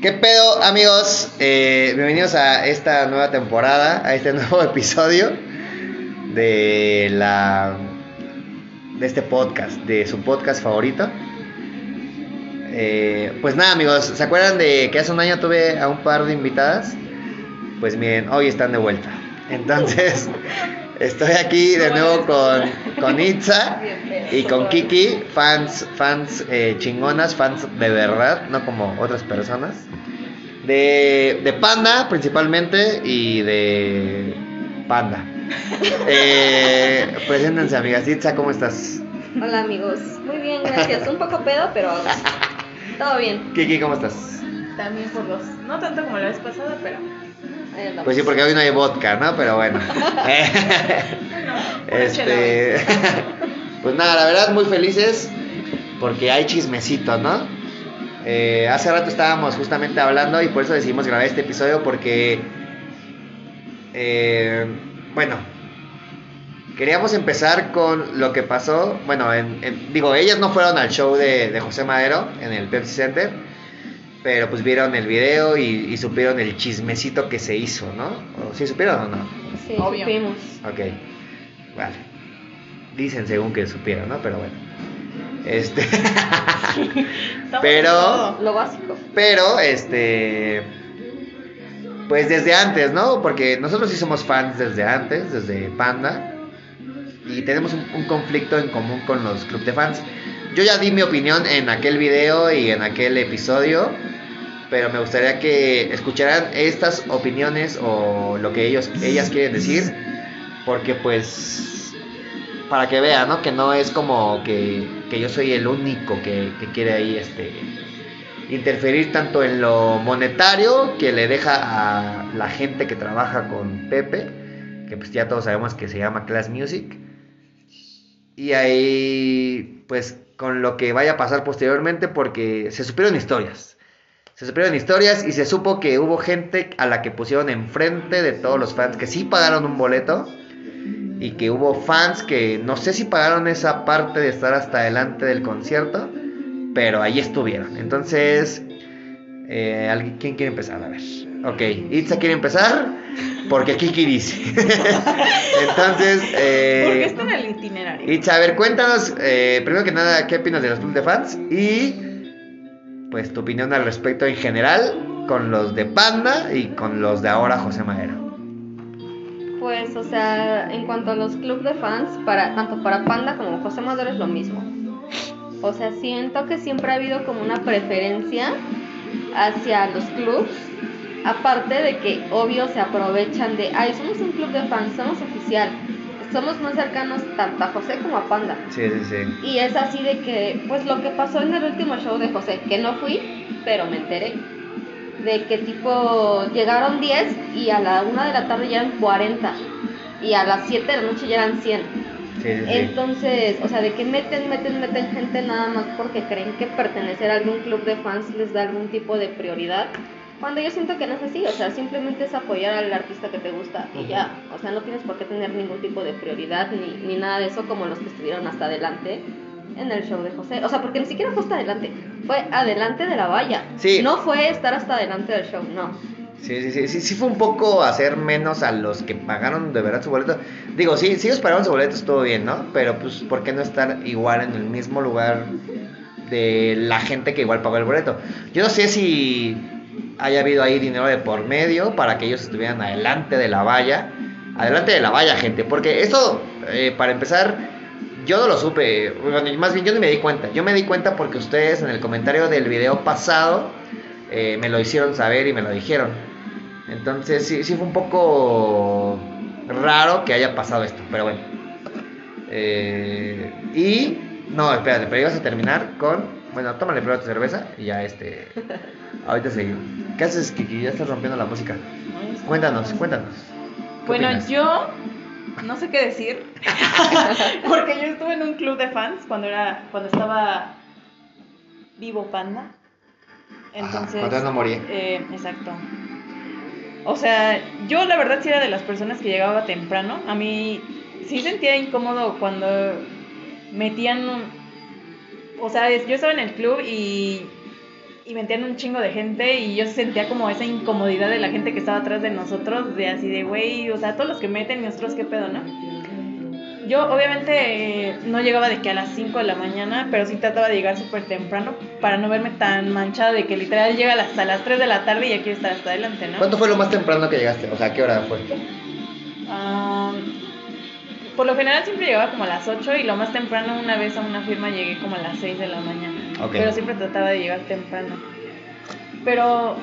¿Qué pedo, amigos? Eh, bienvenidos a esta nueva temporada, a este nuevo episodio de la de este podcast, de su podcast favorito. Eh, pues nada, amigos, ¿se acuerdan de que hace un año tuve a un par de invitadas? Pues miren, hoy están de vuelta. Entonces, estoy aquí de nuevo con, con Itza y con Kiki, fans, fans eh, chingonas, fans de verdad, no como otras personas. De, de Panda principalmente y de Panda. Eh, preséntense, amigas. Itza, ¿cómo estás? Hola amigos, muy bien, gracias. Un poco pedo, pero todo bien. Kiki, ¿cómo estás? También por dos. No tanto como la vez pasada, pero. Andamos. Pues sí, porque hoy no hay vodka, ¿no? Pero bueno. este, pues nada, la verdad muy felices porque hay chismecito, ¿no? Eh, hace rato estábamos justamente hablando y por eso decidimos grabar este episodio porque, eh, bueno, queríamos empezar con lo que pasó. Bueno, en- en- digo, ellas no fueron al show de, de José Madero en el Pepsi Center, pero pues vieron el video y, y supieron el chismecito que se hizo, ¿no? ¿O ¿Sí supieron o no? Sí, Obvio. supimos. Ok, vale. Dicen según que supieron, ¿no? Pero bueno. Este. Pero-. Lo básico. Pero, este. Pues desde antes, ¿no? Porque nosotros sí somos fans desde antes, desde Panda. Y tenemos un, un conflicto en común con los club de fans. Yo ya di mi opinión en aquel video y en aquel episodio. Pero me gustaría que escucharan estas opiniones o lo que ellos, ellas quieren decir. Porque pues para que vean, ¿no? Que no es como que, que yo soy el único que, que quiere ahí este interferir tanto en lo monetario que le deja a la gente que trabaja con Pepe, que pues ya todos sabemos que se llama Class Music. Y ahí pues con lo que vaya a pasar posteriormente porque se supieron historias. Se supieron historias y se supo que hubo gente a la que pusieron enfrente de todos los fans que sí pagaron un boleto y que hubo fans que no sé si pagaron esa parte de estar hasta adelante del concierto, pero ahí estuvieron. Entonces, eh, ¿alguien- ¿quién quiere empezar? A ver. Ok, Itza quiere empezar porque Kiki dice. Entonces, eh, Porque está en el itinerario. Itza, a ver, cuéntanos, eh, primero que nada, ¿qué opinas de los club de fans? Y, pues, tu opinión al respecto en general con los de Panda y con los de ahora José Madero. Pues, o sea, en cuanto a los clubs de fans, para tanto para Panda como José Madero es lo mismo. O sea, siento que siempre ha habido como una preferencia hacia los clubs. Aparte de que, obvio, se aprovechan de, ay, somos un club de fans, somos oficial, somos más cercanos tanto a José como a Panda. Sí, sí, sí. Y es así de que, pues lo que pasó en el último show de José, que no fui, pero me enteré, de que tipo llegaron 10 y a la 1 de la tarde ya eran 40 y a las 7 de la noche ya eran 100. Sí, sí. Entonces, o sea, de que meten, meten, meten gente nada más porque creen que pertenecer a algún club de fans les da algún tipo de prioridad. Cuando yo siento que no es así, o sea, simplemente es apoyar al artista que te gusta y ya, o sea, no tienes por qué tener ningún tipo de prioridad ni, ni nada de eso como los que estuvieron hasta adelante en el show de José. O sea, porque ni siquiera fue hasta adelante, fue adelante de la valla. Sí. No fue estar hasta adelante del show, no. Sí, sí, sí, sí, sí fue un poco hacer menos a los que pagaron de verdad su boleto. Digo, sí, si ellos pagaron su boleto estuvo bien, ¿no? Pero pues, ¿por qué no estar igual en el mismo lugar de la gente que igual pagó el boleto? Yo no sé si haya habido ahí dinero de por medio para que ellos estuvieran adelante de la valla. Adelante de la valla, gente. Porque esto, eh, para empezar, yo no lo supe. Bueno, más bien yo no me di cuenta. Yo me di cuenta porque ustedes en el comentario del video pasado eh, me lo hicieron saber y me lo dijeron. Entonces sí, sí fue un poco raro que haya pasado esto, pero bueno. Eh, y no, espérate, pero ibas a terminar con, bueno, tómale primero tu cerveza y ya este, ahorita seguimos. ¿Qué haces, Kiki? Ya estás rompiendo la música. Cuéntanos, cuéntanos. ¿Qué Bueno, opinas? yo no sé qué decir. porque yo estuve en un club de fans cuando era cuando estaba vivo Panda. Entonces, cuando no moría. eh, exacto. O sea, yo la verdad sí era de las personas que llegaba temprano. A mí sí sentía incómodo cuando metían, o sea, yo estaba en el club y y metían un chingo de gente y yo sentía como esa incomodidad de la gente que estaba atrás de nosotros, de así de, güey, o sea, todos los que meten y nosotros qué pedo, ¿no? Yo obviamente eh, no llegaba de que a las 5 de la mañana, pero sí trataba de llegar súper temprano para no verme tan manchada de que literal llega hasta las 3 de la tarde y ya quiero estar hasta adelante, ¿no? ¿Cuánto fue lo más temprano que llegaste? O sea, ¿qué hora fue? Ah, por lo general siempre llegaba como a las 8 y lo más temprano una vez a una firma llegué como a las 6 de la mañana. Ok. Pero siempre trataba de llegar temprano. Pero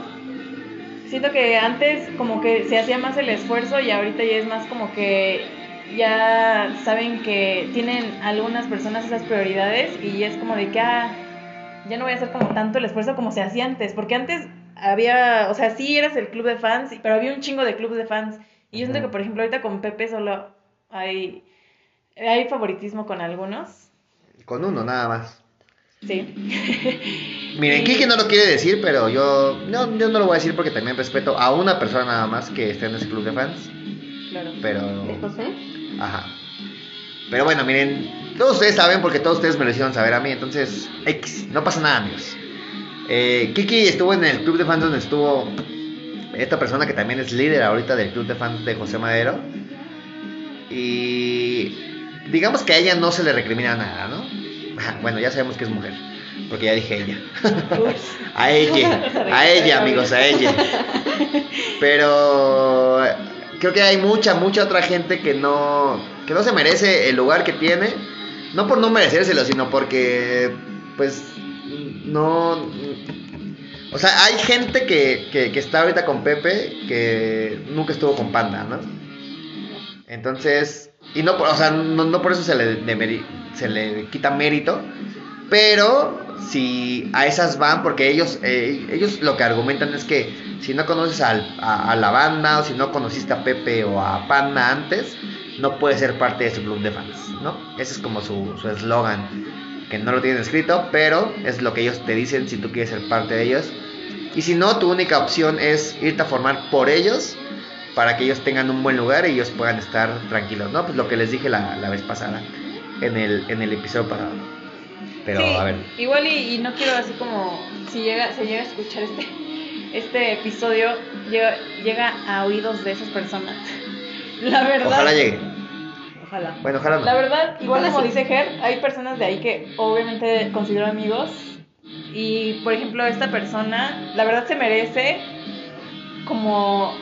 siento que antes como que se hacía más el esfuerzo y ahorita ya es más como que ya saben que tienen algunas personas esas prioridades y es como de que ah, ya no voy a hacer como tanto el esfuerzo como se hacía antes, porque antes había, o sea, sí eras el club de fans, pero había un chingo de clubes de fans. Y yo siento que, por ejemplo, ahorita con Pepe solo hay, hay favoritismo con algunos. Con uno nada más. Sí. Miren, Y- Kiki no lo quiere decir, pero yo no, yo no lo voy a decir porque también respeto a una persona nada más que esté en ese club de fans. Claro. Pero. ¿De José? Ajá. Pero bueno, miren, todos ustedes saben porque todos ustedes me lo hicieron saber a mí, entonces, X, no pasa nada, amigos. Eh, Kiki estuvo en el club de fans donde estuvo esta persona que también es líder ahorita del club de fans de José Madero. Y digamos que a ella no se le recrimina nada, ¿no? Bueno, ya sabemos que es mujer, porque ya dije ella. A ella, a ella, amigos, a ella. Pero creo que hay mucha, mucha otra gente que no, que no se merece el lugar que tiene. No por no merecérselo, sino porque, pues, no... O sea, hay gente que, que, que está ahorita con Pepe que nunca estuvo con Panda, ¿no? Entonces, y no, por- o sea, no, no por eso se le, demeri- se le quita mérito, pero si a esas van, porque ellos, eh, ellos lo que argumentan es que si no conoces al- a, la banda o si no conociste a Pepe o a Panda antes, no puedes ser parte de su club de fans, ¿no? Ese es como su su eslogan, que no lo tienen escrito, pero es lo que ellos te dicen si tú quieres ser parte de ellos. Y si no, tu única opción es irte a formar por ellos para que ellos tengan un buen lugar y ellos puedan estar tranquilos, ¿no? Pues lo que les dije la, la vez pasada, en el, en el episodio pasado. Pero, Sí, a ver. Igual y, y no quiero así como si llega, se llega a escuchar este, este episodio, llega, llega a oídos de esas personas. La verdad. Ojalá llegue. Ojalá. Bueno, ojalá no. La verdad, igual Ojalá como sí. dice Ger, hay personas de ahí que obviamente considero amigos. Y por ejemplo, esta persona, la verdad se merece como.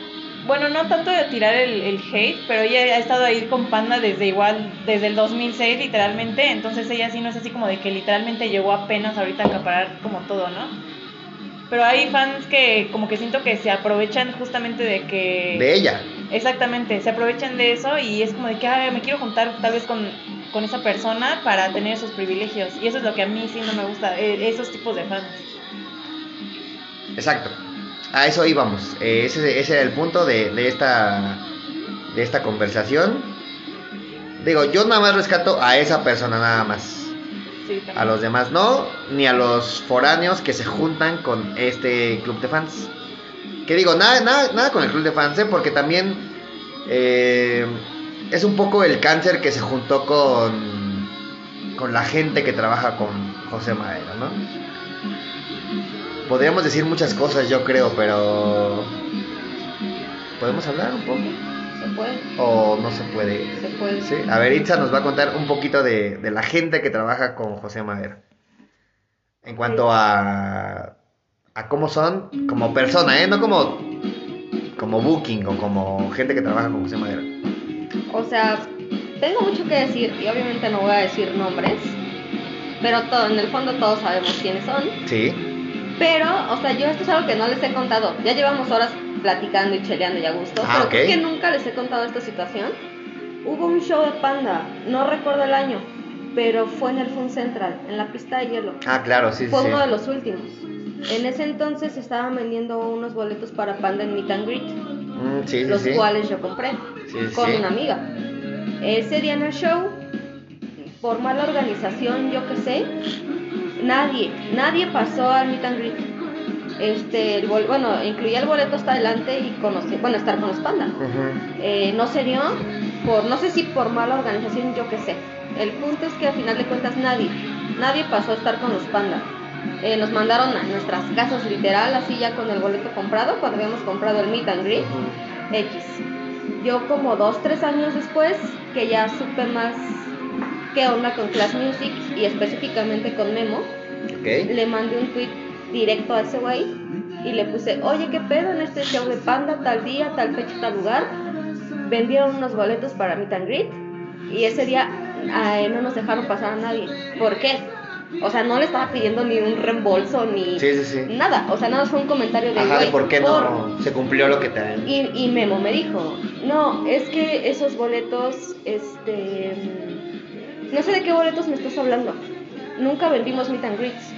Bueno, no tanto de tirar el, el hate, pero ella ha estado ahí con Panda desde igual, desde el 2006 literalmente, entonces ella sí no es así como de que literalmente llegó apenas ahorita a acaparar como todo, ¿no? Pero hay fans que como que siento que se aprovechan justamente de que... De ella. Exactamente, se aprovechan de eso y es como de que "Ay, me quiero juntar tal vez con, con esa persona para tener esos privilegios. Y eso es lo que a mí sí no me gusta, eh, esos tipos de fans. Exacto. A eso íbamos. Eh, ese, ese era el punto de, de esta de esta conversación. Digo, yo nada más rescato a esa persona nada más. Sí. A los demás no, ni a los foráneos que se juntan con este club de fans. Que digo, nada, nada, nada con el club de fans, ¿eh? porque también eh, es un poco el cáncer que se juntó con, con la gente que trabaja con José Madero, ¿no? Podríamos decir muchas cosas, yo creo, pero ¿podemos hablar un poco? Se puede, ¿O no se puede? se puede. Sí, a ver, Itza nos va a contar un poquito de, de la gente que trabaja con José Madero. En cuanto a, a cómo son como persona, ¿eh? No como, como booking o como gente que trabaja con José Madero. O sea, tengo mucho que decir y obviamente no voy a decir nombres, pero todo, en el fondo todos sabemos quiénes son. Sí, Pero, o sea, yo esto es algo que no les he contado. Ya llevamos horas platicando y cheleando y a gusto, Ah, pero ok. creo que nunca les he contado esta situación. Hubo un show de Panda, no recuerdo el año, pero fue en el Fun Central, en la pista de hielo. ah, claro, sí, sí. Fue sí. uno de los últimos. En ese entonces estaban vendiendo unos boletos para Panda en Meet and Greet, Mm, sí, los sí. cuales yo compré con una amiga. Ese día en el show, por mala organización, yo qué sé, nadie, nadie pasó al Meet and Greet. Este, el bol- bueno, incluía el boleto hasta adelante y conocer, bueno, estar con los Panda. Ujú. Eh, no se dio por, no sé si por mala organización, yo qué sé. El punto es que al final de cuentas nadie, nadie pasó a estar con los Panda. Eh, nos mandaron a nuestras casas literal, así ya con el boleto comprado, cuando habíamos comprado el meet and greet. X. Yo como dos, tres años después, que ya supe más qué onda con Class Music y específicamente con Memo, Ok. le mandé un tweet directo a ese güey y le puse, oye, ¿qué pedo en este show de Panda, tal día, tal fecha, tal lugar? Vendieron unos boletos para Meet and Greet y ese día no nos dejaron pasar a nadie. ¿Por qué? O sea, no le estaba pidiendo ni un reembolso ni Sí, sí, sí. nada. O sea, nada, fue un comentario de Ajá, de por qué por- no se cumplió lo que te... y, y Memo me dijo, no, es que esos boletos, este, no sé de qué boletos me estás hablando. Nunca vendimos meet and greets.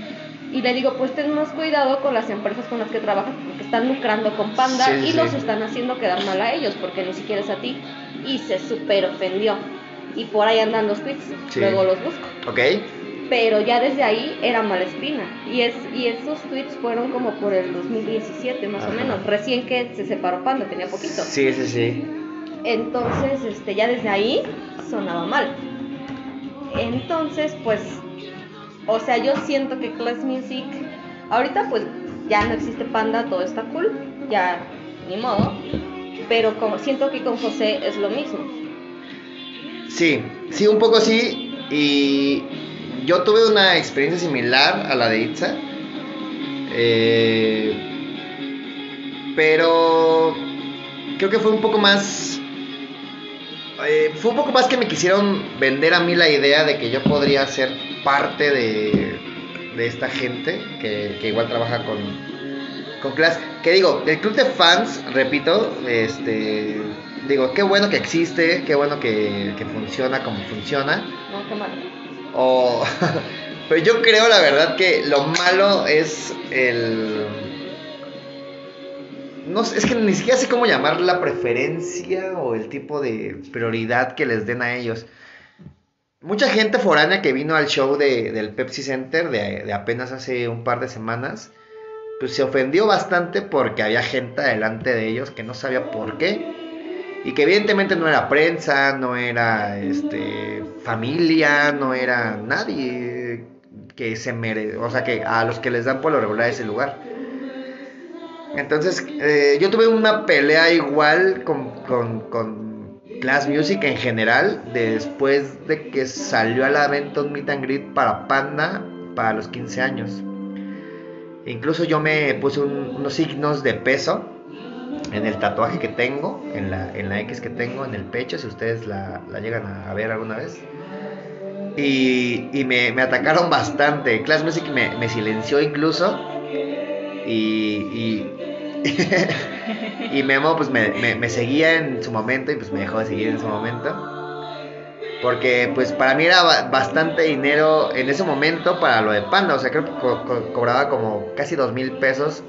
Y le digo, pues ten más cuidado con las empresas con las que trabajas porque están lucrando con Panda Sí, y sí. los están haciendo quedar mal a ellos porque ni siquiera es a ti. Y se super ofendió. Y por ahí andan los tweets, Sí. luego los busco. Ok. Pero ya desde ahí era mala espina. Y, es, y esos tweets fueron como por el 2017 más Ajá. o menos. Recién que se separó Panda, tenía poquito. Sí, sí, sí. Entonces, este, ya desde ahí sonaba mal. Entonces, pues, o sea, yo siento que Class Music, ahorita pues ya no existe Panda, todo está cool, ya ni modo, pero como siento que con José es lo mismo. Sí, sí, un poco sí. Y yo tuve una experiencia similar a la de Itza. Eh, pero creo que fue un poco más... eh, fue un poco más que me quisieron vender a mí la idea de que yo podría ser parte de, de esta gente que, que igual trabaja con, con Class. Que digo, el club de fans, repito, este, digo, qué bueno que existe, qué bueno que, que funciona como funciona. No, qué malo. O, pero yo creo la verdad que lo malo es el... No es que ni siquiera sé cómo llamar la preferencia o el tipo de prioridad que les den a ellos. Mucha gente foránea que vino al show de- del Pepsi Center de, apenas hace un par de semanas, pues se ofendió bastante porque había gente delante de ellos que no sabía por qué. Y que evidentemente no era prensa, no era este familia, no era nadie que se mere, o sea que a los que les dan por lo regular ese lugar. Entonces, eh, yo tuve una pelea igual con, con, con Class Music en general, después de que salió a la venta un meet and greet para Panda para los 15 años. Incluso yo me puse un- unos signos de peso en el tatuaje que tengo, en la, en la X que tengo en el pecho, si ustedes la, la llegan a, ver alguna vez. Y, y me, atacaron bastante. Class Music me, me silenció incluso. Y, y Memo pues me, me- me seguía en su momento y pues me dejó de seguir en su momento. Porque pues para mí era ba- bastante dinero en ese momento para lo de Panda. O sea, creo que co- co- cobraba como casi dos mil pesos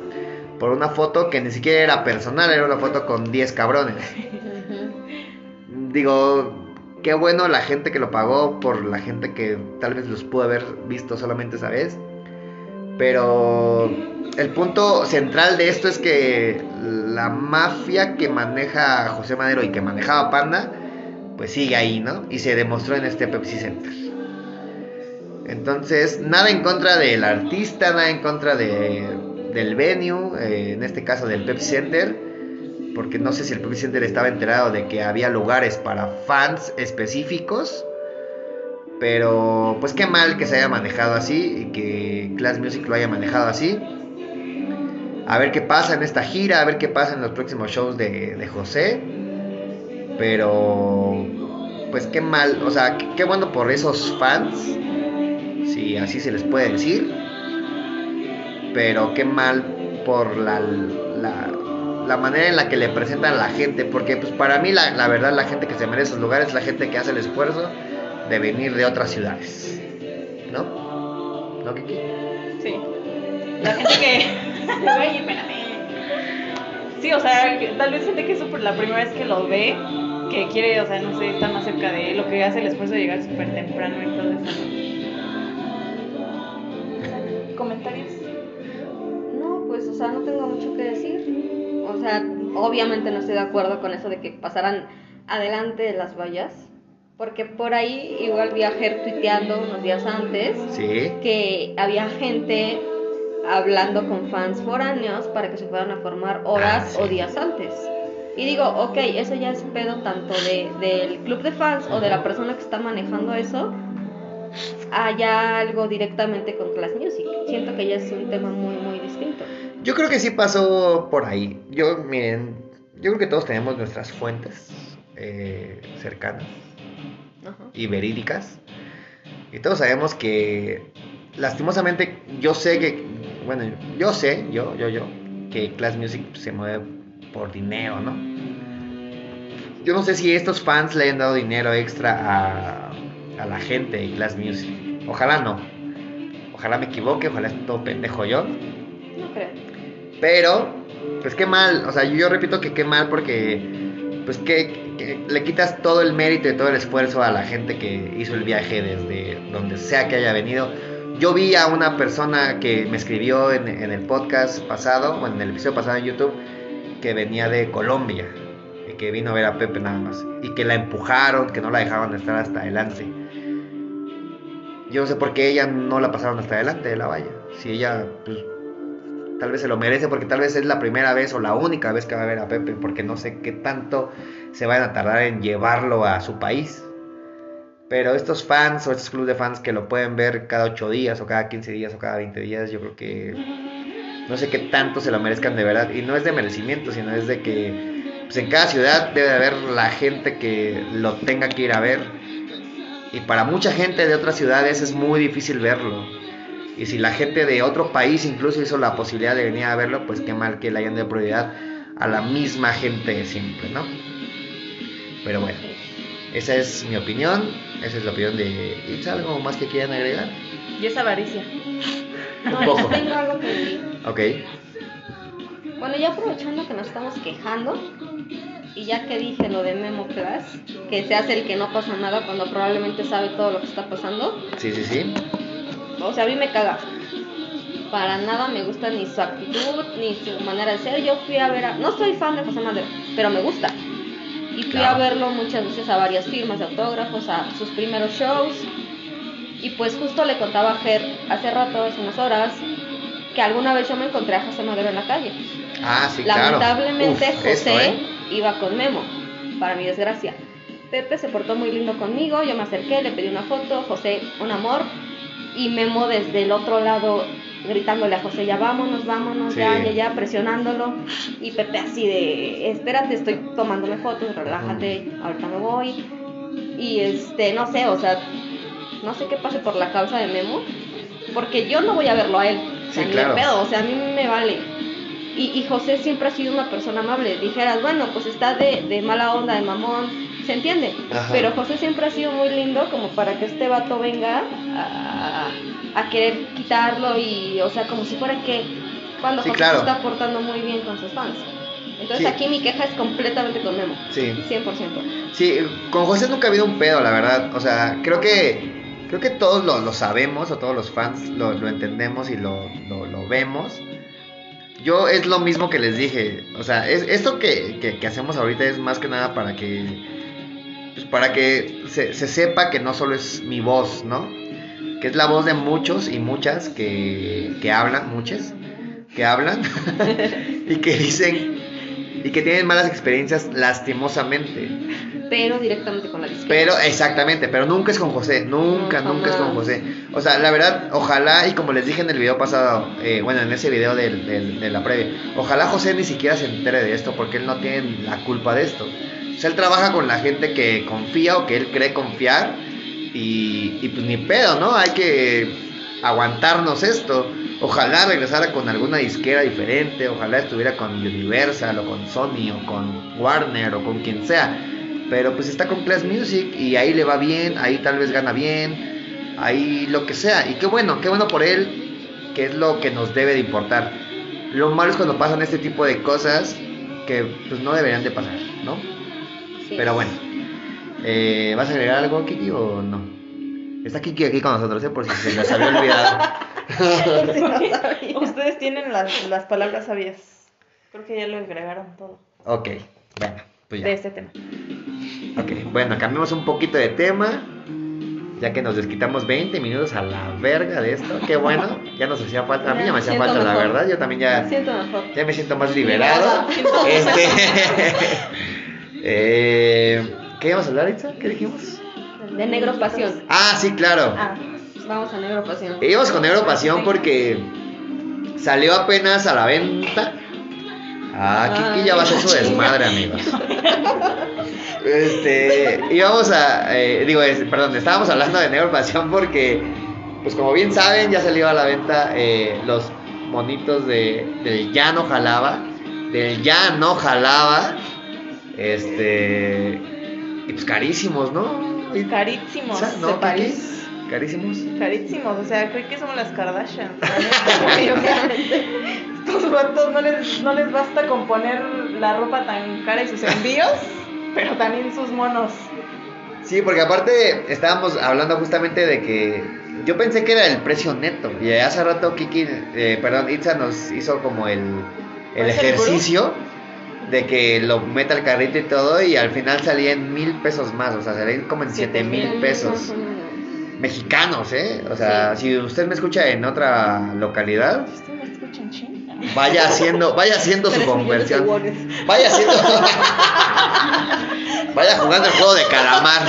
por una foto que ni siquiera era personal, era una foto con 10 cabrones. Digo, qué bueno la gente que lo pagó por la gente que tal vez los pudo haber visto solamente esa vez. Pero el punto central de esto es que la mafia que maneja José Madero y que manejaba Panda, pues sigue ahí, ¿no? Y se demostró en este Pepsi Center. Entonces, nada en contra del artista, nada en contra de, del venue, eh, en este caso del Pepsi Center, porque no sé si el Pepsi Center estaba enterado de que había lugares para fans específicos, pero pues qué mal que se haya manejado así y que Class Music lo haya manejado así. A ver qué pasa en esta gira, a ver qué pasa en los próximos shows de, de José. Pero, pues qué mal, o sea, qué, qué bueno por esos fans, si así se les puede decir. Pero qué mal por la, la, la manera en la que le presentan a la gente. Porque, pues para mí, la, la verdad, la gente que se merece esos lugares es la gente que hace el esfuerzo de venir de otras ciudades. ¿No? ¿No, Kiki? Sí. La gente que. Güey, espérame. Sí, o sea, tal vez gente que es por la primera vez que lo ve, que quiere, o sea, no sé, estar más cerca de él, lo que hace el esfuerzo de llegar súper temprano y todo eso. ¿Comentarios? No, pues, o sea, no tengo mucho que decir. O sea, obviamente no estoy de acuerdo con eso de que pasaran adelante de las vallas. Porque por ahí igual vi a Ger tuiteando unos días antes Sí. que había gente hablando con fans foráneos para que se fueran a formar horas Ah, o días antes. Y digo, ok, eso ya es pedo tanto de, del club de fans o de la persona que está manejando eso, haya algo directamente con Class Music. Siento que ya es un tema muy, muy distinto. Yo creo que sí pasó por ahí. Yo, miren, yo creo que todos tenemos nuestras fuentes eh, cercanas Ajá. y verídicas. Y todos sabemos que, lastimosamente, yo sé que, bueno, yo sé, yo, yo, yo, que Class Music se mueve por dinero, ¿no? Yo no sé si estos fans le hayan dado dinero extra a, a la gente de Class Music. Ojalá no. Ojalá me equivoque, ojalá esté todo pendejo yo. No creo. Pero, pues qué mal, o sea, yo, yo repito que qué mal porque, pues que, que le quitas todo el mérito y todo el esfuerzo a la gente que hizo el viaje desde donde sea que haya venido. Yo vi a una persona que me escribió en, en el podcast pasado, bueno, en el episodio pasado en YouTube, que venía de Colombia, y que vino a ver a Pepe nada más, y que la empujaron, que no la dejaban estar hasta adelante. Yo no sé por qué ella no la pasaron hasta adelante de la valla. Si ella, pues, tal vez se lo merece porque tal vez es la primera vez o la única vez que va a ver a Pepe porque no sé qué tanto se van a tardar en llevarlo a su país. Pero estos fans o estos clubes de fans que lo pueden ver cada 8 días o cada 15 días o cada 20 días, yo creo que no sé qué tanto se lo merezcan de verdad. Y no es de merecimiento, sino es de que pues, en cada ciudad debe haber la gente que lo tenga que ir a ver. Y para mucha gente de otras ciudades es muy difícil verlo. Y si la gente de otro país incluso hizo la posibilidad de venir a verlo, pues qué mal que le hayan dado prioridad a la misma gente de siempre, ¿no? Pero bueno, esa es mi opinión, esa es la opinión de Itza, ¿algo más que quieran agregar? Y es avaricia. Un poco. yo tengo algo que decir. Ok, Bueno, ya aprovechando que nos estamos quejando, y ya que dije lo de Memo Class, que se hace el que no pasa nada cuando probablemente sabe todo lo que está pasando, sí, sí, sí. o sea, a mí me caga. Para nada me gusta ni su actitud, ni su manera de ser. Yo fui a ver a... No soy fan de José Madero, pero me gusta. Y fui Claro. a verlo muchas veces a varias firmas de autógrafos, a sus primeros shows. Y pues justo le contaba a Ger hace rato, hace unas horas, que alguna vez yo me encontré a José Madero en la calle. Ah, sí, claro. Lamentablemente Uf, José ¿eh? iba con Memo, para mi desgracia. Pepe se portó muy lindo conmigo, yo me acerqué, le pedí una foto, José un amor y Memo desde el otro lado gritándole a José, ya vámonos, vámonos, Sí. ya, ya, ya, presionándolo. Y Pepe así de, espérate, estoy tomándome fotos, relájate, ahorita me voy. Y este, no sé, o sea, no sé qué pase por la causa de Memo, porque yo no voy a verlo a él. O sea, Sí, ni de claro. pedo, o sea, a mí me vale. Y, y José siempre ha sido una persona amable. Dijeras, bueno, pues está de, de mala onda, de mamón, se entiende. Ajá. Pero José siempre ha sido muy lindo como para que este vato venga a, a querer quitarlo y, o sea, como si fuera que cuando Sí, José claro. se está portando muy bien con sus fans. Entonces Sí. aquí mi queja es completamente con Memo. Sí. 100%. Sí, con José nunca ha habido un pedo, la verdad. O sea, creo que creo que todos lo, lo sabemos, o todos los fans lo, lo entendemos y lo, lo, vemos. Yo es lo mismo que les dije. O sea, es, esto que, que- que hacemos ahorita es más que nada para que. Pues para que se, se sepa que no solo es mi voz, ¿no? Que es la voz de muchos y muchas que, que hablan, muchas, que hablan y que dicen y que tienen malas experiencias lastimosamente. Pero directamente con la disquera. Pero, exactamente, pero nunca es con José, nunca, No, nunca es con. José. O sea, la verdad, ojalá, y como les dije en el video pasado, eh, bueno, en ese video del, del- de la previa, ojalá José ni siquiera se entere de esto, porque él no tiene la culpa de esto. O sea, él trabaja con la gente que confía o que él cree confiar, y, y pues ni pedo, ¿no? Hay que aguantarnos esto. Ojalá regresara con alguna disquera diferente, ojalá estuviera con Universal o con Sony o con Warner o con quien sea. Pero pues está con Class Music y ahí le va bien, ahí tal vez gana bien, ahí lo que sea. Y qué bueno, qué bueno por él, que es lo que nos debe de importar. Lo malo es cuando pasan este tipo de cosas que pues no deberían de pasar, ¿no? Sí. Pero bueno, eh, ¿vas a agregar algo, Kiki, o no? Está Kiki aquí con nosotros, ¿eh? por si se les había olvidado. Sí, no sabía. Ustedes tienen las, las palabras sabias. Creo que ya lo agregaron todo ok, bueno, pues de ya. este tema. Ok, bueno, cambiamos un poquito de tema. Ya que nos desquitamos 20 minutos a la verga de esto. Qué bueno, ya nos hacía falta. A mí ya me hacía Siento falta, la verdad. Yo también ya, Me siento mejor. ya me siento más liberado. Liberada. Este. eh, ¿Qué íbamos a hablar, Itza? ¿Qué dijimos? De Negro Pasión. Ah, sí, claro. Ah, vamos a Negro Pasión. Íbamos con Negro Pasión porque salió apenas a la venta. Ah, Kiki ya va a hacer su desmadre, amigos. Este, íbamos a, eh, digo, es- perdón, estábamos hablando de Negro Pasión porque, pues como bien saben, ya salió a la venta eh, los monitos de, del Ya no jalaba, del Ya no jalaba, este, y pues carísimos, ¿no? Carísimos. ¿Sa- no, de Kiki? París. Carísimos. Carísimos, o sea, creo que somos las Kardashian. Estos vatos no les, no les basta con poner la ropa tan cara y sus envíos, pero también sus monos. Sí, porque aparte estábamos hablando justamente de que yo pensé que era el precio neto. Y hace rato Kiki, eh, perdón, Itza nos hizo como el, el ¿Es el ejercicio de que lo meta al carrito y todo y al final salía en mil pesos más, o sea, salía como en siete mil pesos mexicanos, ¿eh? O sea, si usted me escucha en otra localidad, ¿Usted me escucha en China? vaya haciendo, vaya haciendo su conversión. Vaya haciendo... vaya jugando el juego de calamar.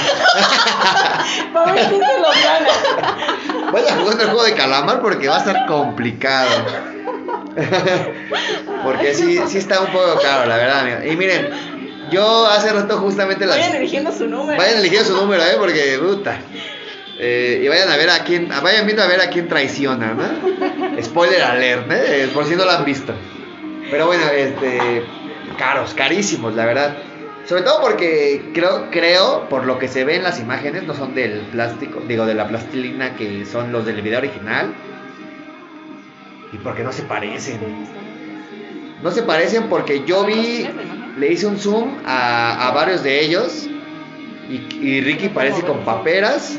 Para ver quién se los gana. Vaya jugando el juego de calamar porque va a estar complicado. porque sí, sí está un poco caro, la verdad, amigo. Y miren, yo hace rato justamente las... Vayan eligiendo su número. Vayan eligiendo su número, ¿eh? Porque, puta. Eh, y vayan a ver a quién, vayan viendo a ver a quién traiciona, ¿no? Spoiler alert, ¿eh? Por si no lo han visto. Pero bueno, este, caros, carísimos, la verdad. Sobre todo porque creo, creo, por lo que se ve en las imágenes, no son del plástico, digo, de la plastilina que son los del video original. Y porque no se parecen. No se parecen porque yo vi, le hice un zoom a, a varios de ellos. Y, y Ricky parece con paperas.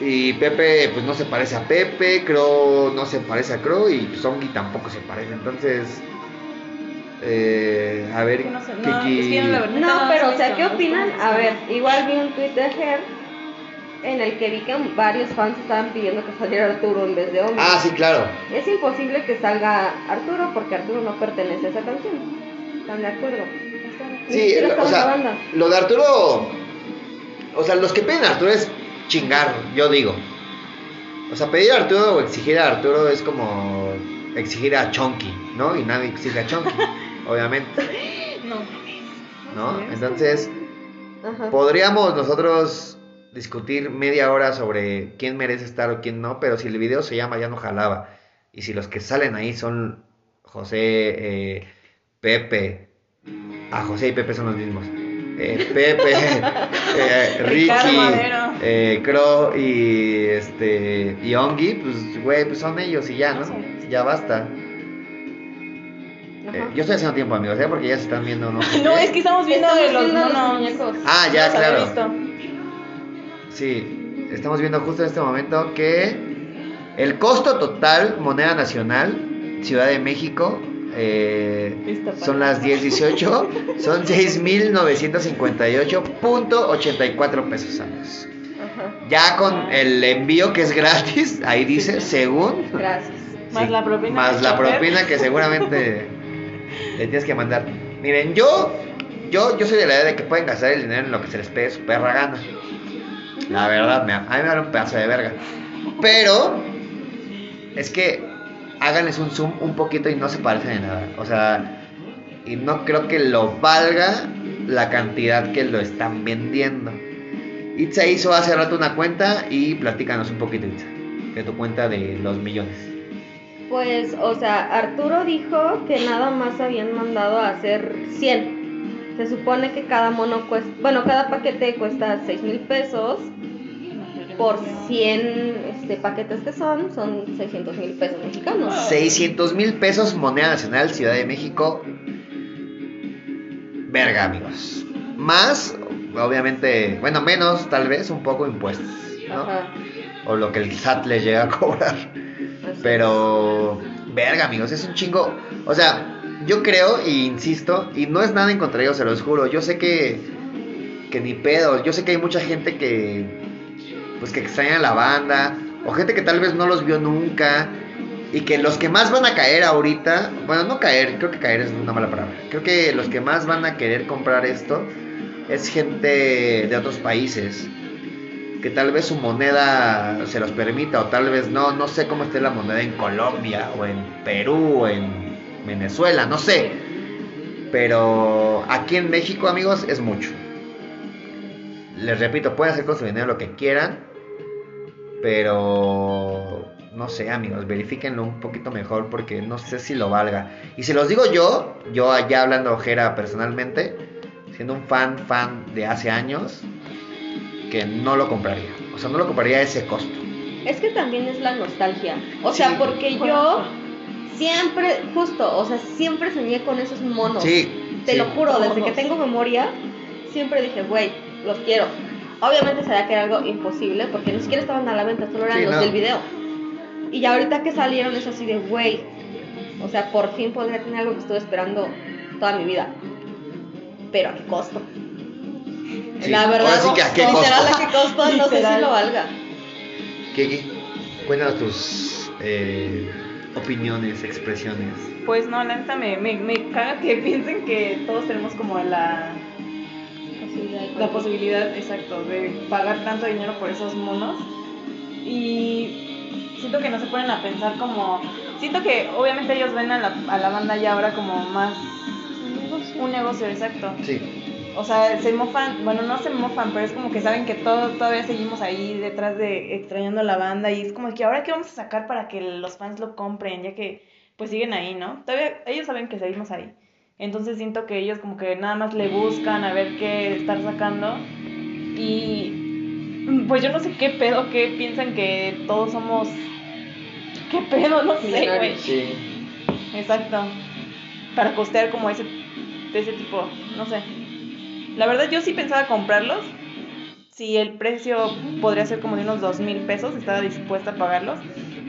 Y Pepe, pues no se parece a Pepe. Crow no se parece a Crow. Y Zongi tampoco se parece. Entonces, eh, a ver, no sé, no, Kiki. No, No, pero, o sea, ¿qué opinan? A ver, igual vi un tweet de Her en el que vi que varios fans estaban pidiendo que saliera Arturo en vez de Omi. Ah, sí, claro. Es imposible que salga Arturo porque Arturo no pertenece a esa canción. ¿Están de acuerdo? Sí, siquiera o sea, banda. lo de Arturo. O sea, los que piden a Arturo es chingar, yo digo. O sea, pedir a Arturo o exigir a Arturo es como exigir a Chonky, ¿no? Y nadie exige a Chonky, obviamente, No. ¿no? Entonces, Ajá. podríamos nosotros discutir media hora sobre quién merece estar o quién no, pero si el video se llama Ya no jalaba, y si los que salen ahí son José, eh, Pepe, a José y Pepe son los mismos. Eh, Pepe, eh, Ricky, eh, Crow y este y Ongi, pues güey, pues son ellos y ya, ¿no? Ya basta. Eh, yo estoy haciendo tiempo, amigos, ¿eh? porque ya se están viendo, ¿no? No, es que estamos viendo Estamos de los viendo los monos. muñecos. Ah, ya, Los claro. Sí, estamos viendo justo en este momento que el costo total, moneda nacional, Ciudad de México, eh, son las 10.18, son 6.958.84 pesos. Ajá. Ya con el envío que es gratis, ahí dice, según. Gracias. Más la propina Más del la chofer. propina que seguramente le tienes que mandar. Miren, yo, yo, yo soy de la idea de que pueden gastar el dinero en lo que se les pegue su perra gana. La verdad, me, a mí me da un pedazo de verga. Pero es que háganles un zoom un poquito y no se parecen en nada. O sea, y no creo que lo valga la cantidad que lo están vendiendo. Itza hizo hace rato una cuenta y platícanos un poquito, Itza, de tu cuenta de los millones. Pues, o sea, Arturo dijo que nada más habían mandado a hacer 100. Se supone que cada mono cuesta, bueno, cada paquete cuesta 6 mil pesos. Por 100 este, paquetes que son, son 600 mil pesos mexicanos. 600 mil pesos moneda nacional Ciudad de México. Verga, amigos. Más, obviamente, bueno, menos tal vez un poco impuestos, ¿no? Ajá. O lo que el SAT les llega a cobrar. así Pero, verga, amigos, es un chingo. O sea, yo creo e insisto, y no es nada en contra ellos, se los juro. Yo sé que que ni pedo. Yo sé que hay mucha gente que, pues que extraña la banda, o gente que tal vez no los vio nunca, y que los que más van a caer ahorita, bueno, no caer, creo que caer es una mala palabra. Creo que los que más van a querer comprar esto es gente de otros países que tal vez su moneda se los permita o tal vez no, no sé cómo esté la moneda en Colombia o en Perú o en Venezuela, no sé. Pero aquí en México, amigos, es mucho. Les repito, pueden hacer con su dinero lo que quieran, pero no sé, amigos, verifíquenlo un poquito mejor porque no sé si lo valga. Y si los digo yo, yo allá hablando ojera personalmente, siendo un fan, fan de hace años, que no lo compraría. O sea, no lo compraría a ese costo. Es que también es la nostalgia. O Sí, sea, porque por yo. Siempre, justo, o sea, siempre soñé con esos monos. Sí. Te sí. lo juro, desde que tengo memoria, siempre dije, güey, los quiero. Obviamente sabía que era algo imposible porque ni siquiera estaban a la venta, solo eran Sí, los no. del video. Y ya ahorita que salieron es así de, güey, o sea, por fin podría tener algo que estuve esperando toda mi vida. Pero a qué costo. Sí, La verdad, ahora sí que a qué literal, costo. a qué costo, no sé si lo valga. Kiki, cuéntanos tus eh, opiniones, expresiones. Pues no, la neta me, me, me caga que piensen que todos tenemos como la, la posibilidad, exacto, de pagar tanto dinero por esos monos. Y siento que no se ponen a pensar como... Siento que obviamente ellos ven a la, a la banda ya ahora como más un negocio, exacto. Sí, O sea, se mofan, bueno, no se mofan, pero es como que saben que todo, todavía seguimos ahí detrás de extrañando la banda y es como que ahora qué vamos a sacar para que los fans lo compren, ya que pues siguen ahí, ¿no? Todavía ellos saben que seguimos ahí. Entonces siento que ellos como que nada más le buscan a ver qué estar sacando y pues yo no sé qué pedo, qué piensan que todos somos... ¿Qué pedo? No sé, güey. Sí. Exacto. Para costear como ese, de ese tipo, no sé. La verdad yo sí pensaba comprarlos. Si el precio podría ser como de unos dos mil pesos, estaba dispuesta a pagarlos.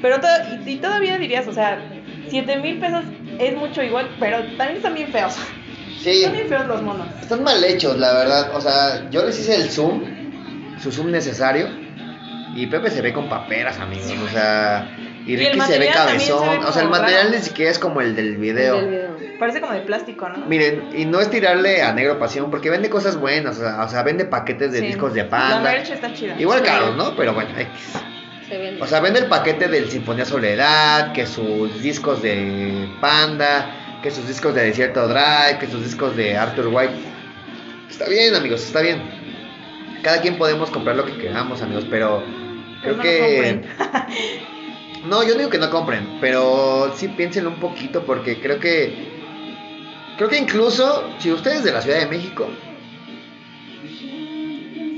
Pero to- y todavía dirías, o sea, siete mil pesos es mucho igual, pero también están bien feos. Sí, Están bien feos los monos. están mal hechos, la verdad. O sea, yo les hice el zoom, su zoom necesario. Y Pepe se ve con paperas, amigos. O sea, y Ricky se ve se cabezón. ve o sea, el material raro. ni siquiera es como el del video. Del video. Parece como de plástico, ¿no? Miren, y no es tirarle a Negro Pasión porque vende cosas buenas, o sea, o sea, vende paquetes de Sí. discos de La panda. merch está chida. Igual Sí. caros, ¿no? Pero bueno, X. Se. O sea, vende el paquete del Sinfonía Soledad, que sus discos de Panda, que sus discos de Desierto Drive, que sus discos de Arthur White. Está bien, amigos, está bien. Cada quien podemos comprar lo que queramos, amigos, pero creo no lo que... No, yo digo que no compren, pero sí piénsenlo un poquito porque creo que... Creo que incluso si ustedes de la Ciudad de México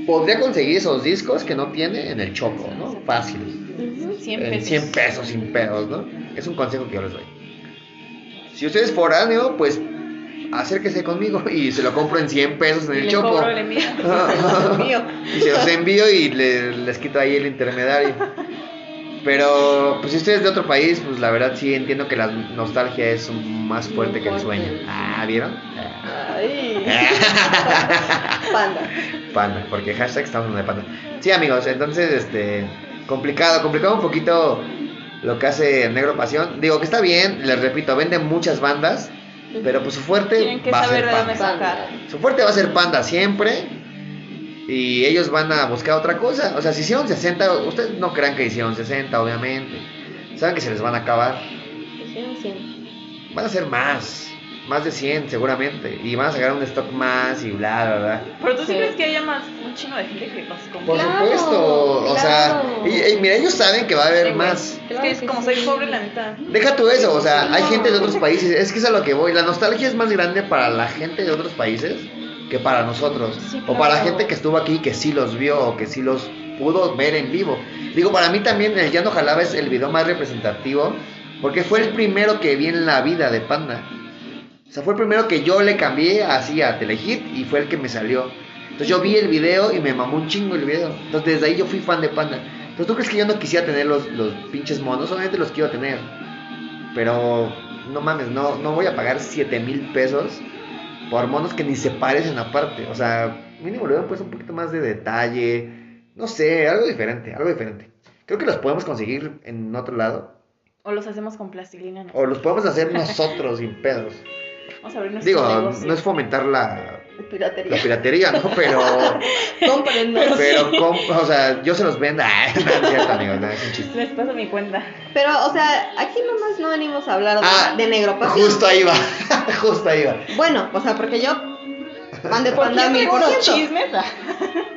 podría conseguir esos discos que no tiene en el Choco, ¿no? Fácil. Ujú. 100 En pesos. 100 pesos, sin pedos, ¿no? Es un consejo que yo les doy. Si usted es foráneo, pues acérquese conmigo y se lo compro en 100 pesos en Y el le Choco. cobro el envío. Mío. y se los envío y le- les quito ahí el intermediario. Pero, pues si usted es de otro país, pues la verdad sí entiendo que la nostalgia es más fuerte que el sueño. Ah, ¿vieron? Ay. Panda. Panda, porque hashtag estamos hablando de panda. Sí, amigos, entonces, este, complicado, complicado un poquito lo que hace Negro Pasión. Digo que está bien, les repito, vende muchas bandas, pero pues su fuerte Tienen que va a saber ser de dónde panda. sacar. Su fuerte va a ser panda siempre. Y ellos van a buscar otra cosa. O sea, si hicieron 60, ustedes no crean que hicieron 60, obviamente. Saben que se les van a acabar. Hicieron 100. Van a ser más. Más de 100 seguramente. Y van a sacar un stock más y bla, bla, bla. Pero tú sí, Sí. crees que haya más, un chingo de gente que los compre. Por Claro, supuesto. O sea, claro. y, y mira, ellos saben que va a haber Sí, más. Es que es como soy pobre, la neta. Deja tú eso, o sea, hay No. gente de otros países, es que es a lo que voy, la nostalgia es más grande para la gente de otros países que para nosotros, Sí, o para la claro. gente que estuvo aquí, que sí los vio, o que sí los pudo ver en vivo. Digo, para mí también el Ya no jalaba es el video más representativo, porque fue el primero que vi en la vida de Panda. O sea, fue el primero que yo le cambié así a Telehit y fue el que me salió. Entonces yo vi el video y me mamó un chingo el video. Entonces desde ahí yo fui fan de Panda. Entonces tú crees que yo no quisiera tener los, los pinches monos, obviamente los quiero tener. Pero no mames, no, no voy a pagar 7 mil pesos por monos que ni se parecen aparte. O sea, mínimo le hubieran puesto un poquito más de detalle. No sé, algo diferente, algo diferente. Creo que los podemos conseguir en otro lado. O los hacemos con plastilina. ¿no? O los podemos hacer nosotros sin pedos. Vamos a abrir Digo, negocio. no es fomentar la, Piratería. la piratería, ¿no? Pero, Cómprennos. pero, com- o sea, yo se los vendo. No es cierto, amigos, no, es un chiste. Les paso mi cuenta. Pero, o sea, aquí nomás no venimos a hablar de, Ah, de negro pasión. Justo ahí va, justo ahí va. Bueno, o sea, porque yo panda yo mil por chismes. ah.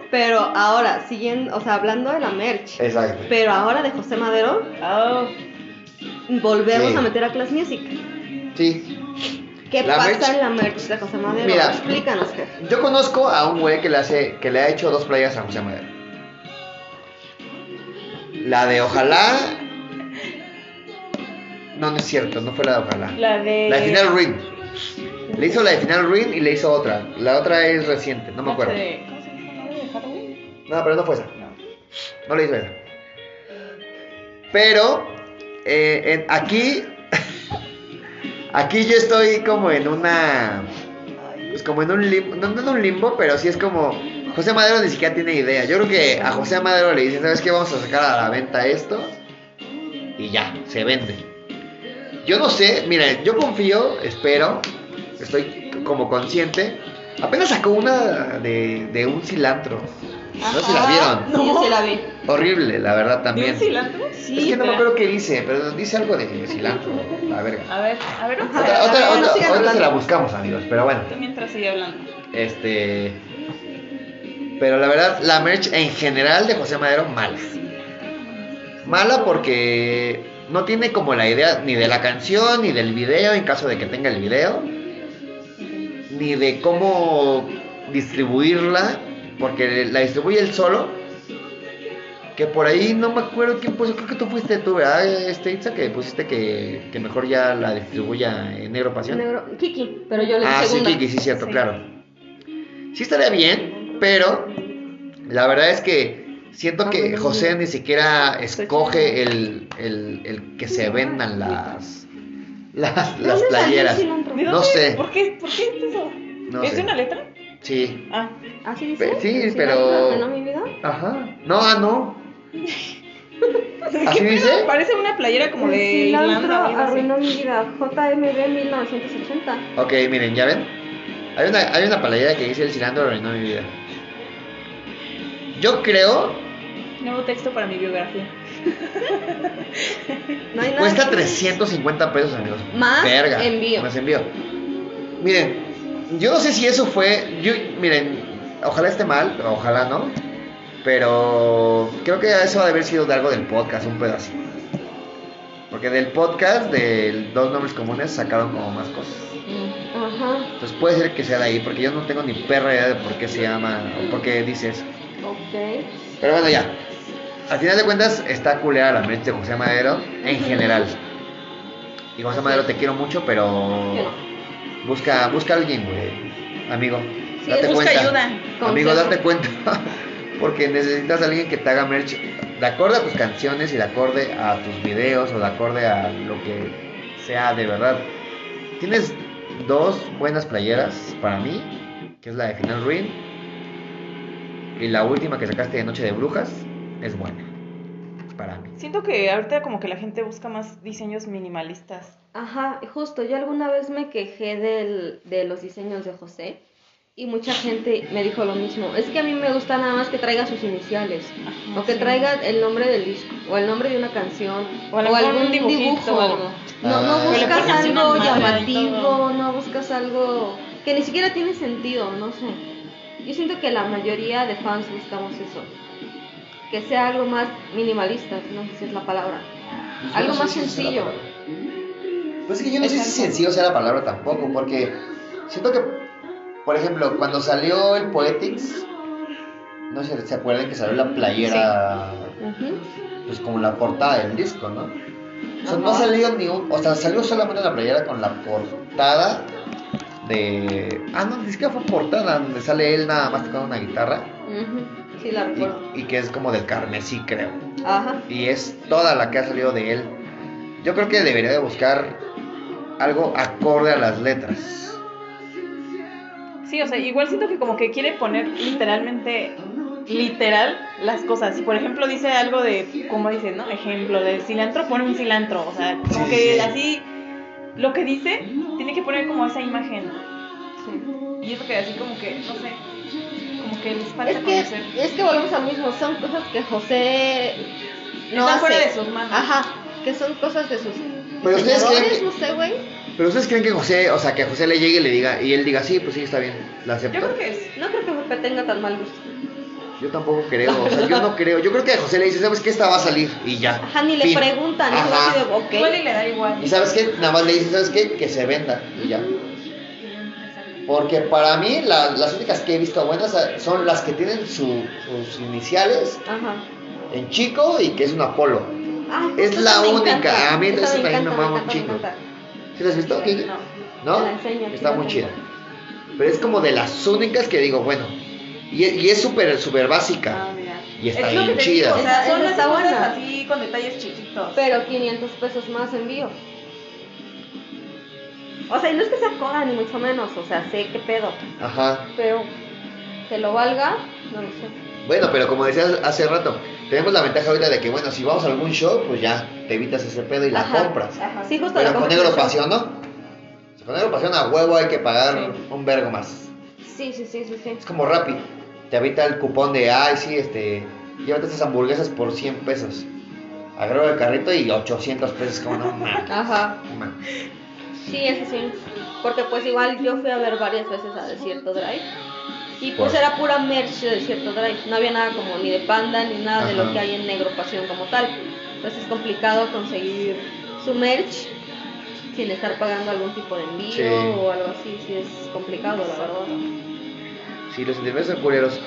Pero ahora, siguiendo, o sea, hablando de la merch, Exacto. pero ahora de José Madero, Oh, volvemos Sí. a meter a Class Music. Sí. ¿Qué La pasa merch- en la merch de José Madero? Mira. Explícanos, jefe. Yo conozco a un güey que le hace, que le ha hecho dos playas a José Madero. La de Ojalá. No, no es cierto, no fue la de Ojalá. la de. La de Final Ring. Le hizo la de Final Ring y le hizo otra. La otra es reciente, no me acuerdo. de- ¿Cómo se llama? ¿La de Halloween? No, pero no fue esa. No. No le hizo esa. Pero eh, en- aquí, aquí yo estoy como en una, pues como en un limbo, no, en un limbo, pero sí es como José Madero ni siquiera tiene idea. Yo creo que a José Madero le dicen, ¿sabes qué? Vamos a sacar a la venta esto y ya, se vende. Yo no sé, mira, yo confío, espero, estoy como consciente. Apenas sacó una de, de un cilantro. No sé si la vieron. Sí, yo sí la vi. Horrible, la verdad ¿De también. un cilantro? Sí, es que no me acuerdo qué dice, pero dice algo de cilantro, la verga. A ver, a ver, Ajá. Otra, otra, otra- se la buscamos, amigos, pero bueno. Tú mientras sigue hablando. Este. Pero la verdad, la merch en general de José Madero, mala. Mala porque no tiene como la idea ni de la canción, ni del video, en caso de que tenga el video, ni de cómo distribuirla, porque la distribuye él solo. Que por ahí no me acuerdo quién puso, creo que tú fuiste tú, ¿verdad? Este Itza, que pusiste que, que mejor ya la distribuya en Negro Pasión. Negro, Kiki, pero yo le Ah, sí. Kiki, sí, cierto, Sí. claro. Sí estaría bien, pero la verdad es que siento que José ni siquiera escoge el, el, el que se vendan las, las, ¿De las playeras. No sé. ¿Por qué? ¿Por qué es eso? No ¿Es sé. de una letra? Sí. Ah, ¿Así dice? Pe- sí, ¿El pero- cilantro arruinó mi vida? Ajá. No, ah, no. ¿qué ¿Así dice? Parece una playera como el de cilantro Irlanda. arruinó mi vida. JMB 1980. Ok, miren, ¿ya ven? Hay una, hay una playera que dice el cilantro arruinó mi vida. Yo creo Nuevo texto para mi biografía. No hay nada. Cuesta 350 pesos, amigos. Más Verga. envío. Más envío. Miren, yo no sé si eso fue. Yo, miren, ojalá esté mal, ojalá no. Pero creo que eso ha de haber sido de algo del podcast, un pedazo. Porque del podcast, de dos nombres comunes, sacaron como más cosas. Ajá. Entonces puede ser que sea de ahí, porque yo no tengo ni perra idea de por qué se llama o por qué dice eso. Ok. Pero bueno, ya. Al final de cuentas, está culera la merch de José Madero en general. Y José Madero, te quiero mucho, pero. Busca, busca a alguien, güey. Amigo. Sí, date busca cuenta. ayuda. Amigo, date cuenta. Porque necesitas a alguien que te haga merch de acorde a tus canciones y de acorde a tus videos o de acorde a lo que sea de verdad. Tienes dos buenas playeras para mí, que es la de Final Ring y la última que sacaste de Noche de Brujas es buena para mí. Siento que ahorita como que la gente busca más diseños minimalistas. Ajá, justo, yo alguna vez me quejé del, de los diseños de José y mucha gente me dijo lo mismo. Es que a mí me gusta nada más que traiga sus iniciales Ajá, o que sí. traiga el nombre del disco o el nombre de una canción O a lo mejor un dibujito o algo. No, no Ah. Buscas algo llamativo, no buscas algo que ni siquiera tiene sentido, no sé. Yo siento que la mayoría de fans buscamos eso. Que sea algo más minimalista, no sé si es la palabra. Algo más sencillo. Pues es que yo no sé si sencillo sea la palabra tampoco, porque siento que, por ejemplo, cuando salió el Poetics, no sé si se acuerdan que salió la playera, pues como la portada del disco, ¿no? O sea, no Ajá. salió ni un, o sea, salió solamente la playera con la portada de, ah, no, ni siquiera fue portada, donde sale él nada más tocando una guitarra Sí, la recuerdo. y, y que es como del carmesí, creo. Ajá. y es toda la que ha salido de él. Yo creo que debería de buscar algo acorde a las letras. Sí, o sea, igual siento que como que quiere poner literalmente, literal, las cosas. Si por ejemplo dice algo de, como dice, ¿no? Ejemplo, de cilantro, pone un cilantro. O sea, como Sí, que sí. así, lo que dice, tiene que poner como esa imagen. Sí. Y eso que así como que, no sé, como que les falta Es que, conocer. es que volvemos al mismo, son cosas que José no fuera hace. de sus manos. Ajá, que son cosas de sus Pero ustedes creen que- no sé, güey. Pero ustedes creen que José, o sea, que José le llegue y le diga, y él diga, sí, pues sí, está bien, la acepto. Yo creo que es. No creo que Pepe tenga tan mal gusto. Yo tampoco creo, o sea, yo no creo. Yo creo que a José le dice, ¿sabes qué? Esta va a salir y ya. Ajá, ni le Fin. preguntan, Ajá. así de, ok. Igual y le da igual. Y ¿sabes qué? Nada más le dice, ¿sabes qué? Que se venda y ya. Porque para mí la- las únicas que he visto buenas son las que tienen su- sus iniciales Ajá. en chico y que es un Apolo. Ah, Es la me única, encanta, a mí esa me también me encanta, mama un chingo. ¿Sí las has visto? No. ¿No? Te la enseño, Está la muy chida. Pero es como de las únicas que digo, bueno. Y, y es súper, súper básica. Ah, mira. Y está es bien chida. digo, o sea, Esa- son las cosas así con detalles chiquitos. Pero 500 pesos más envío. O sea, y no es que sea coda ni mucho menos, o sea, sé qué pedo. Ajá. Pero que lo valga, no lo sé. Bueno, pero como decías hace rato, tenemos la ventaja ahorita de que, bueno, si vamos a algún show, pues ya te evitas ese pedo y la Ajá, compras. ajá. Sí, justo Pero con Negro. Pasión, ¿no? O sea, Con Negro Pasión a huevo hay que pagar Sí. un vergo más. Sí, sí, sí, sí, sí. Es como Rappi. Te evita el cupón de, ay, sí, este, llévate esas hamburguesas por 100 pesos. Agrego el carrito y 800 pesos, como no mames. Ajá. Sí, eso sí. Porque pues igual yo fui a ver varias veces a Desierto Drive. Y pues era pura merch de Desierto Drive. No había nada como ni de panda ni nada de lo que hay en Negro Pasión como tal. Entonces es complicado conseguir su merch sin estar pagando algún tipo de envío Sí. o algo así. Sí, es complicado, la verdad. Sí, los sentimientos son culeros.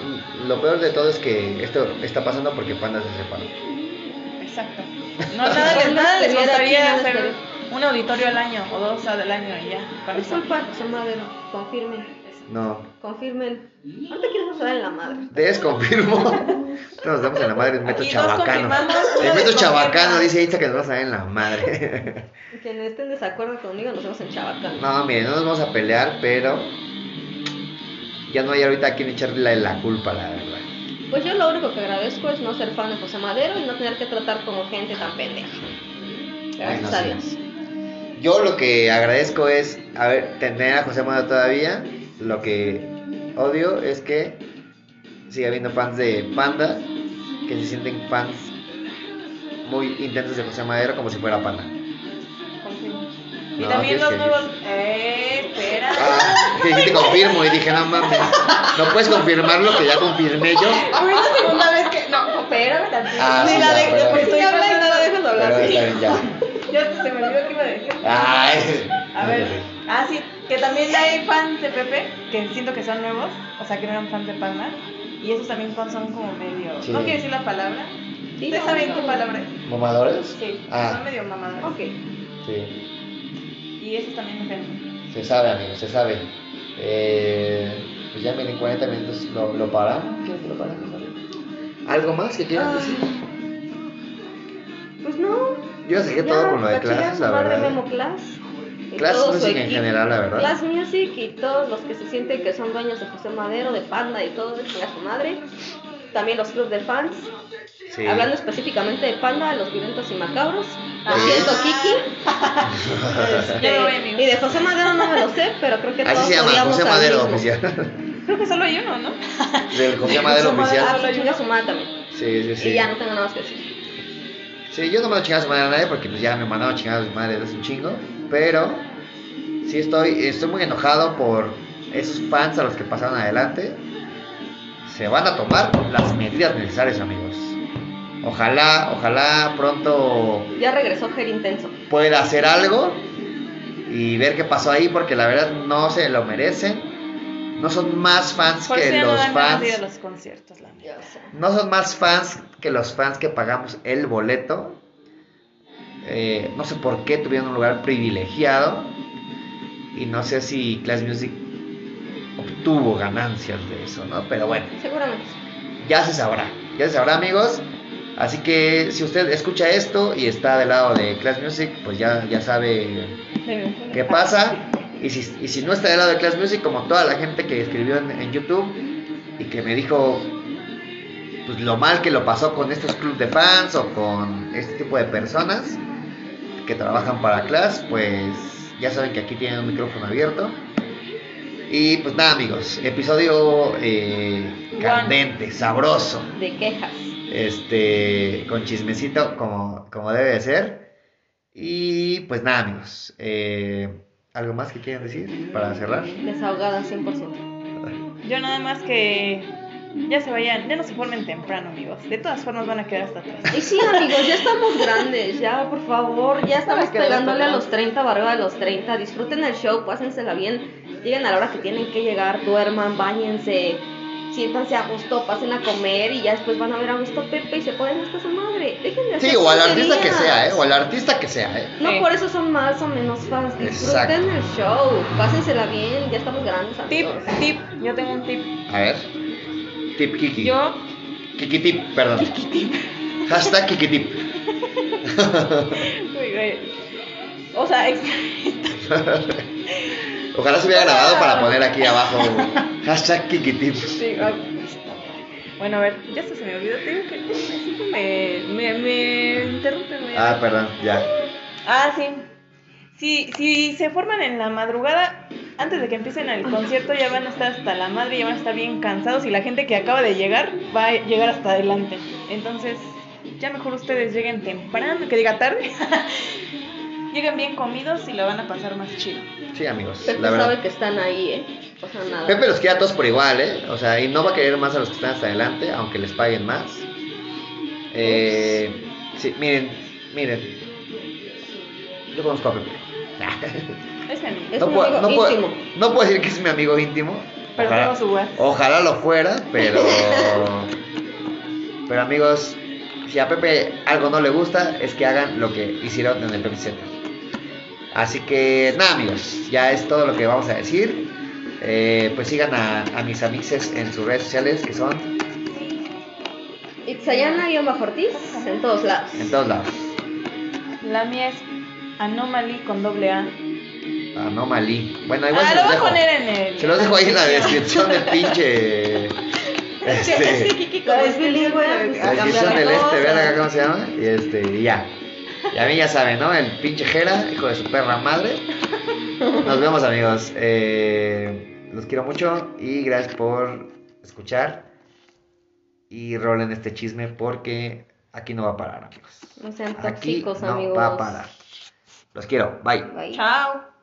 Lo peor de todo es que esto está pasando porque Panda se separó. Exacto. No, nada, les, nada les gustaría hacer un auditorio al año o dos al año y ya. Es culpa de José Madero. Confirmen. No. Confirmen. No te quieres usar en la madre. Desconfirmo. Nos damos en la madre en Metro Chabacano. una Metro. Chabacano dice Insta que nos vamos a dar en la madre. Quienes estén en desacuerdo conmigo, nos vemos en Chabacán. No, miren, no nos vamos a pelear, pero ya no hay ahorita a quien echarle la, la culpa, la verdad. Pues yo lo único que agradezco es no ser fan de José Madero y no tener que tratar como gente tan pendeja. Gracias no, a. Dios. Yo lo que agradezco es a ver, tener a José Madero todavía. Lo que odio es que siga habiendo fans de Panda que se sienten fans muy intensos de José Madero como si fuera Panda. Y No, también los nuevos. Eh, espera. Ah, que dijiste confirmo y dije, no mames, no puedes confirmar lo que ya confirmé yo. Fue la segunda vez que. No, espérame tantito. Ah, sí, ya, de, pues estoy hablando, hablando. déjalo hablar. Pero sí. ya. Ya se me olvidó que iba a decir. Ay. A ver, ah, sí, que también hay fans de Pepe que siento que son nuevos, o sea, que no eran fans de Panda, y esos también son como medio. Sí. No quiero decir la palabra. Sí, ¿Ustedes no, saben no. qué palabra es? ¿Mamadores? Sí, son Ah, medio mamadas. Ok. sí. Y esos también me ofenden. Se sabe, amigo, se sabe. Eh, pues ya vienen 40 minutos, lo, lo paramos. ¿Quieres que lo paramos? ¿Algo más que quieras Ah, decir? Pues no. Yo saqué ya, todo con lo de clases, la verdad. Memo Class. Class todo su Music en general, la verdad. Class Music y todos los que se sienten que son dueños de José Madero, de Panda y todo, de chingar su madre. También los clubs de fans. Sí. Hablando específicamente de Panda, los violentos y macabros. Lo Ah. siento, Kiki. Amigos. y de José Madero no me lo sé, pero creo que Así todos se llama, José Madero oficial. Creo que solo hay uno, ¿no? Del José Madero oficial. Ah, pues chinga su madre también. Sí, sí, sí. Y ya no tengo nada más que decir. Sí, yo no me lo chingaba a su madre a nadie porque pues ya me mandaron chingar a su madre desde un chingo. Pero sí estoy, estoy muy enojado por esos fans a los que pasaron adelante. Se van a tomar las medidas necesarias, amigos. Ojalá, ojalá pronto Ya regresó Ger Intenso. pueda hacer algo y ver qué pasó ahí porque la verdad no se lo merecen. No son más fans Por que no los de a fans. los conciertos, la. No son más fans que los fans que pagamos el boleto. Eh, no sé por qué tuvieron un lugar privilegiado. Y no sé si Class Music obtuvo ganancias de eso, ¿no? Pero bueno, Seguramente. ya se sabrá. Ya se sabrá, amigos. Así que si usted escucha esto y está del lado de Class Music, pues ya, ya sabe qué pasa. Y si, y si no está del lado de Class Music, como toda la gente que escribió en, en YouTube y que me dijo pues lo mal que lo pasó con estos clubes de fans o con este tipo de personas que trabajan para Class, pues ya saben que aquí tienen un micrófono abierto. Y pues nada amigos, episodio eh, candente, sabroso, De quejas. este, con chismecito como, como debe de ser. Y pues nada amigos, eh, ¿algo más que quieren decir para cerrar? Desahogada 100%. Yo nada más que ya se vayan, ya no se formen temprano, amigos. De todas formas van a quedar hasta atrás. Y sí, amigos, ya estamos grandes, ya, por favor, ya estamos pegándole a los 30, barba a los 30. Disfruten el show, pásensela bien, lleguen a la hora que tienen que llegar, duerman, bañense, siéntanse a gusto, pasen a comer y ya después van a ver a gusto Pepe y se ponen hasta su madre. Dejen de hacer Sí, o al artista que sea, ¿eh? O al artista que sea, ¿eh? No Sí. por eso son más o menos fans, disfruten Exacto. el show, pásensela bien, ya estamos grandes, Tip, tip, yo tengo un tip. A ver. Tip Kiki. Yo, Kiki tip, perdón. Hashtag Kiki tip. O sea, Ojalá se hubiera grabado para poner aquí abajo. Hashtag Kiki tip. Sí, bueno, a ver, ya hasta se me olvidó, te digo que me, me, me interrumpen. Ah, perdón, ya. Ah, sí. Si, si se forman en la madrugada, antes de que empiecen el concierto ya van a estar hasta la madre, ya van a estar bien cansados y la gente que acaba de llegar va a llegar hasta adelante. Entonces, ya mejor ustedes lleguen temprano, que diga tarde. Lleguen bien comidos y la van a pasar más chido. Sí, amigos. Pepe La verdad. sabe que están ahí, ¿eh? O sea, nada. Pepe los quiere a todos por igual, ¿eh? O sea, y no va a querer más a los que están hasta adelante, aunque les paguen más. Eh, sí, miren, miren. Yo conozco a Pepe. Es mi amigo. Es no, puedo, amigo no, puedo, íntimo. no puedo decir que es mi amigo íntimo. Pero Ojalá- tengo su lugar. Ojalá lo fuera, pero. pero amigos, si a Pepe algo no le gusta, es que hagan lo que hicieron en el Pepsi Center. Así que nada, amigos, ya es todo lo que vamos a decir. Eh, pues sigan a, a mis amixes en sus redes sociales, que son Itzayana-Ortiz en todos lados. en todos lados. La mía es Anomaly con doble A. Anomaly. Bueno, igual Ah, se lo los voy a dejo. poner en el. Se los dejo ahí en la descripción del pinche. Es que, es que Este, Kiki como es bilingüe, este, la descripción del de este, vean acá cómo se llama. Y este, y ya. Y a mí ya saben, ¿no? El pinche Jera, hijo de su perra madre. Nos vemos, amigos. Eh, los quiero mucho y gracias por escuchar. Y rolen este chisme porque aquí no va a parar, amigos. No sean Aquí tóxicos, no amigos. va a parar. Los quiero. Bye. Bye. Chao.